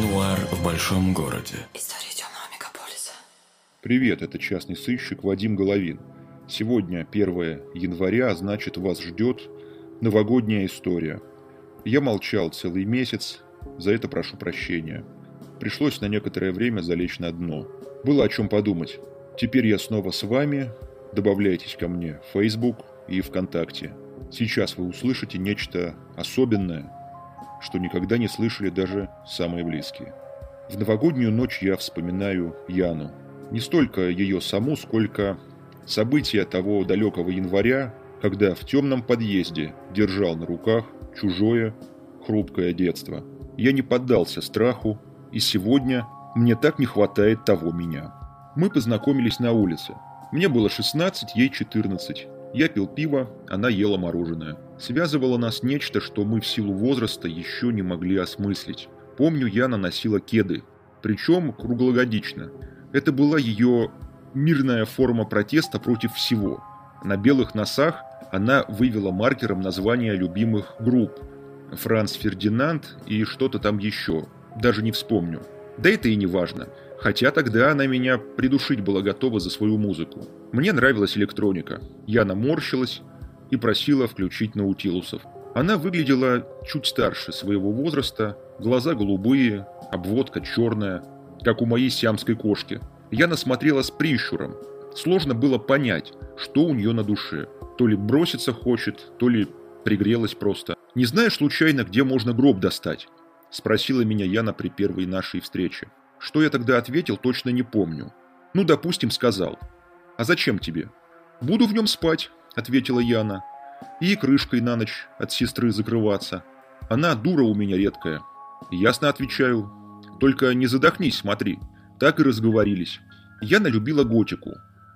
Нуар в большом городе. История темного мегаполиса. Привет, это частный сыщик Вадим Головин. Сегодня 1 января, а значит вас ждет новогодняя история. Я молчал целый месяц, за это прошу прощения. Пришлось на некоторое время залечь на дно. Было о чем подумать. Теперь я снова с вами. Добавляйтесь ко мне в Facebook и ВКонтакте. Сейчас вы услышите нечто особенное, что никогда не слышали даже самые близкие. В новогоднюю ночь я вспоминаю Яну. Не столько ее саму, сколько события того далекого января, когда в темном подъезде держал на руках чужое хрупкое детство. Я не поддался страху, и сегодня мне так не хватает того меня. Мы познакомились на улице. Мне было 16, ей 14. Я пил пиво, она ела мороженое. Связывало нас нечто, что мы в силу возраста еще не могли осмыслить. Помню, я наносила кеды, причем круглогодично. Это была ее мирная форма протеста против всего. На белых носах она вывела маркером названия любимых групп. Франц Фердинанд и что-то там еще. Даже не вспомню. Да это и не важно. Хотя тогда она меня придушить была готова за свою музыку. Мне нравилась электроника. Я наморщилась и просила включить наутилусов. Она выглядела чуть старше своего возраста, глаза голубые, обводка черная, как у моей сиамской кошки. Я насмотрела с прищуром. Сложно было понять, что у нее на душе. То ли броситься хочет, то ли пригрелась просто. «Не знаешь случайно, где можно гроб достать?» Спросила меня Яна при первой нашей встрече. Что я тогда ответил, точно не помню. Ну, допустим, сказал. «А зачем тебе?» «Буду в нем спать», — ответила Яна. «И крышкой на ночь от сестры закрываться. Она дура у меня редкая». «Ясно отвечаю. Только не задохнись, смотри». Так и разговорились. Яна любила готику.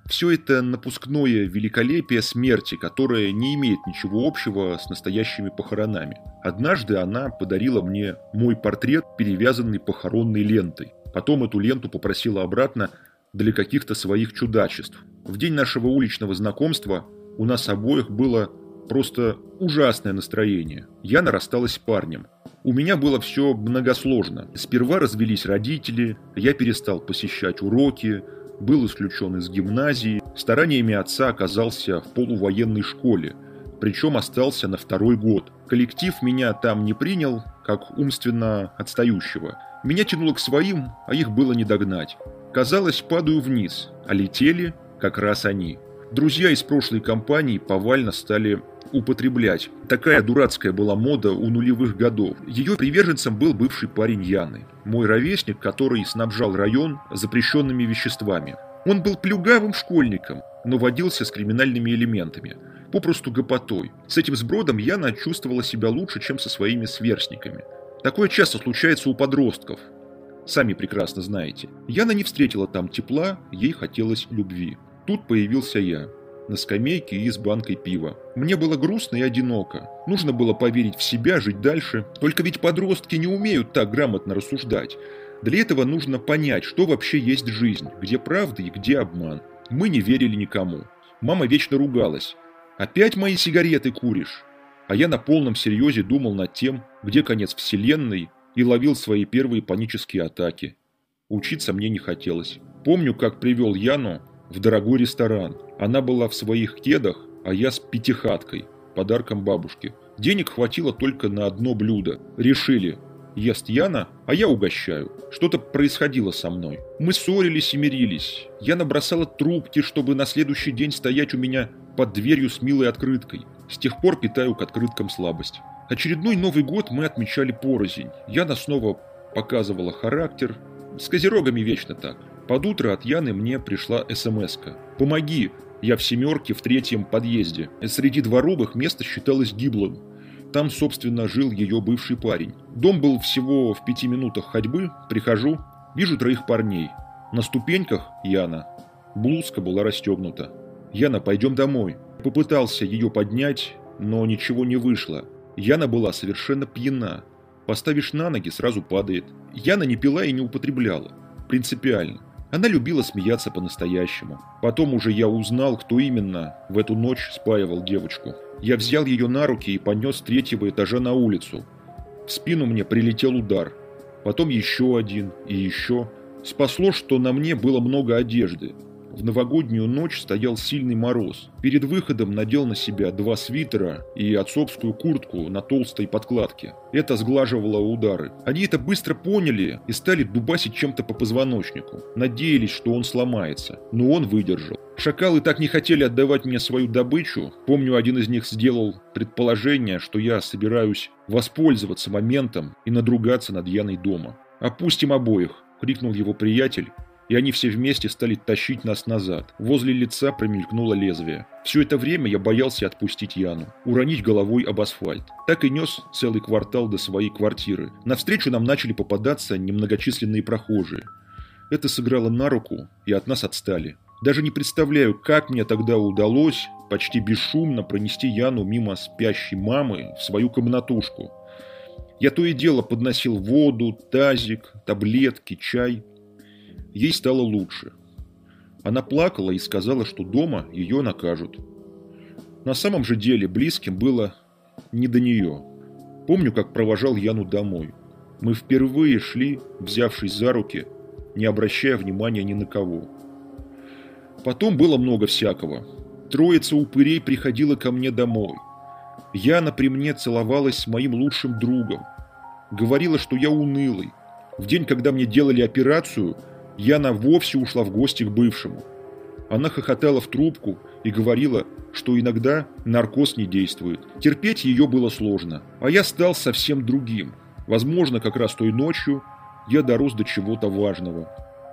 Все это напускное великолепие смерти, которое не имеет ничего общего с настоящими похоронами. Однажды она подарила мне мой портрет, перевязанный похоронной лентой. Потом эту ленту попросила обратно для каких-то своих чудачеств. В день нашего уличного знакомства у нас обоих было просто ужасное настроение. Я нарасталась с парнем. У меня было все многосложно. Сперва развелись родители, я перестал посещать уроки, был исключен из гимназии, стараниями отца оказался в полувоенной школе, причем остался на второй год. Коллектив меня там не принял, как умственно отстающего – меня тянуло к своим, а их было не догнать. Казалось, падаю вниз, а летели как раз они. Друзья из прошлой компании повально стали употреблять. Такая дурацкая была мода у нулевых годов. Ее приверженцем был бывший парень Яны, мой ровесник, который снабжал район запрещенными веществами. Он был плюгавым школьником, но водился с криминальными элементами, попросту гопотой. С этим сбродом Яна чувствовала себя лучше, чем со своими сверстниками. Такое часто случается у подростков. Сами прекрасно знаете. Яна не встретила там тепла, ей хотелось любви. Тут появился я. На скамейке и с банкой пива. Мне было грустно и одиноко. Нужно было поверить в себя, жить дальше. Только ведь подростки не умеют так грамотно рассуждать. Для этого нужно понять, что вообще есть жизнь, где правда и где обман. Мы не верили никому. Мама вечно ругалась. «Опять мои сигареты куришь?» А я на полном серьезе думал над тем, где конец вселенной, и ловил свои первые панические атаки. Учиться мне не хотелось. Помню, как привел Яну в дорогой ресторан. Она была в своих кедах, а я с пятихаткой, подарком бабушки. Денег хватило только на одно блюдо. Решили, ест Яна, а я угощаю. Что-то происходило со мной. Мы ссорились и мирились. Я набросала трубки, чтобы на следующий день стоять у меня под дверью с милой открыткой. С тех пор питаю к открыткам слабость. Очередной Новый год мы отмечали порознь. Яна снова показывала характер. С козерогами вечно так. Под утро от Яны мне пришла смс -ка. «Помоги, я в семерке в третьем подъезде». Среди дворовых место считалось гиблым. Там, собственно, жил ее бывший парень. Дом был всего в пяти минутах ходьбы. Прихожу, вижу троих парней. На ступеньках Яна. Блузка была расстегнута. «Яна, пойдем домой». Попытался ее поднять, но ничего не вышло. Яна была совершенно пьяна. Поставишь на ноги, сразу падает. Яна не пила и не употребляла. Принципиально. Она любила смеяться по-настоящему. Потом уже я узнал, кто именно в эту ночь спаивал девочку. Я взял ее на руки и понес с третьего этажа на улицу. В спину мне прилетел удар. Потом еще один и еще. Спасло, что на мне было много одежды. В новогоднюю ночь стоял сильный мороз. Перед выходом надел на себя два свитера и отцовскую куртку на толстой подкладке. Это сглаживало удары. Они это быстро поняли и стали дубасить чем-то по позвоночнику. Надеялись, что он сломается. Но он выдержал. Шакалы так не хотели отдавать мне свою добычу. Помню, один из них сделал предположение, что я собираюсь воспользоваться моментом и надругаться над Яной дома. «Опустим обоих», — крикнул его приятель, и они все вместе стали тащить нас назад. Возле лица промелькнуло лезвие. Все это время я боялся отпустить Яну, уронить головой об асфальт. Так и нес целый квартал до своей квартиры. Навстречу нам начали попадаться немногочисленные прохожие. Это сыграло на руку, и от нас отстали. Даже не представляю, как мне тогда удалось почти бесшумно пронести Яну мимо спящей мамы в свою комнатушку. Я то и дело подносил воду, тазик, таблетки, чай – Ей стало лучше. Она плакала и сказала, что дома ее накажут. На самом же деле близким было не до нее. Помню, как провожал Яну домой. Мы впервые шли, взявшись за руки, не обращая внимания ни на кого. Потом было много всякого. Троица упырей приходила ко мне домой. Яна при мне целовалась с моим лучшим другом. Говорила, что я унылый. В день, когда мне делали операцию – Яна вовсе ушла в гости к бывшему. Она хохотала в трубку и говорила, что иногда наркоз не действует. Терпеть ее было сложно, а я стал совсем другим. Возможно, как раз той ночью я дорос до чего-то важного.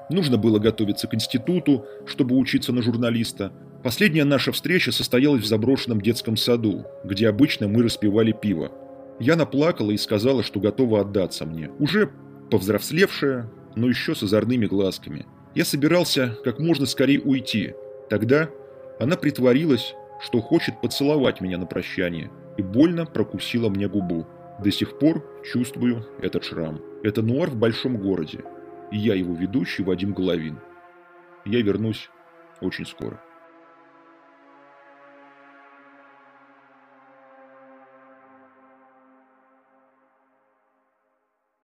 Нужно было готовиться к институту, чтобы учиться на журналиста. Последняя наша встреча состоялась в заброшенном детском саду, где обычно мы распивали пиво. Яна плакала и сказала, что готова отдаться мне. Уже повзрослевшая, но еще с озорными глазками. Я собирался как можно скорее уйти. Тогда она притворилась, что хочет поцеловать меня на прощание, и больно прокусила мне губу. До сих пор чувствую этот шрам. Это нуар в большом городе, и я его ведущий Вадим Головин. Я вернусь очень скоро.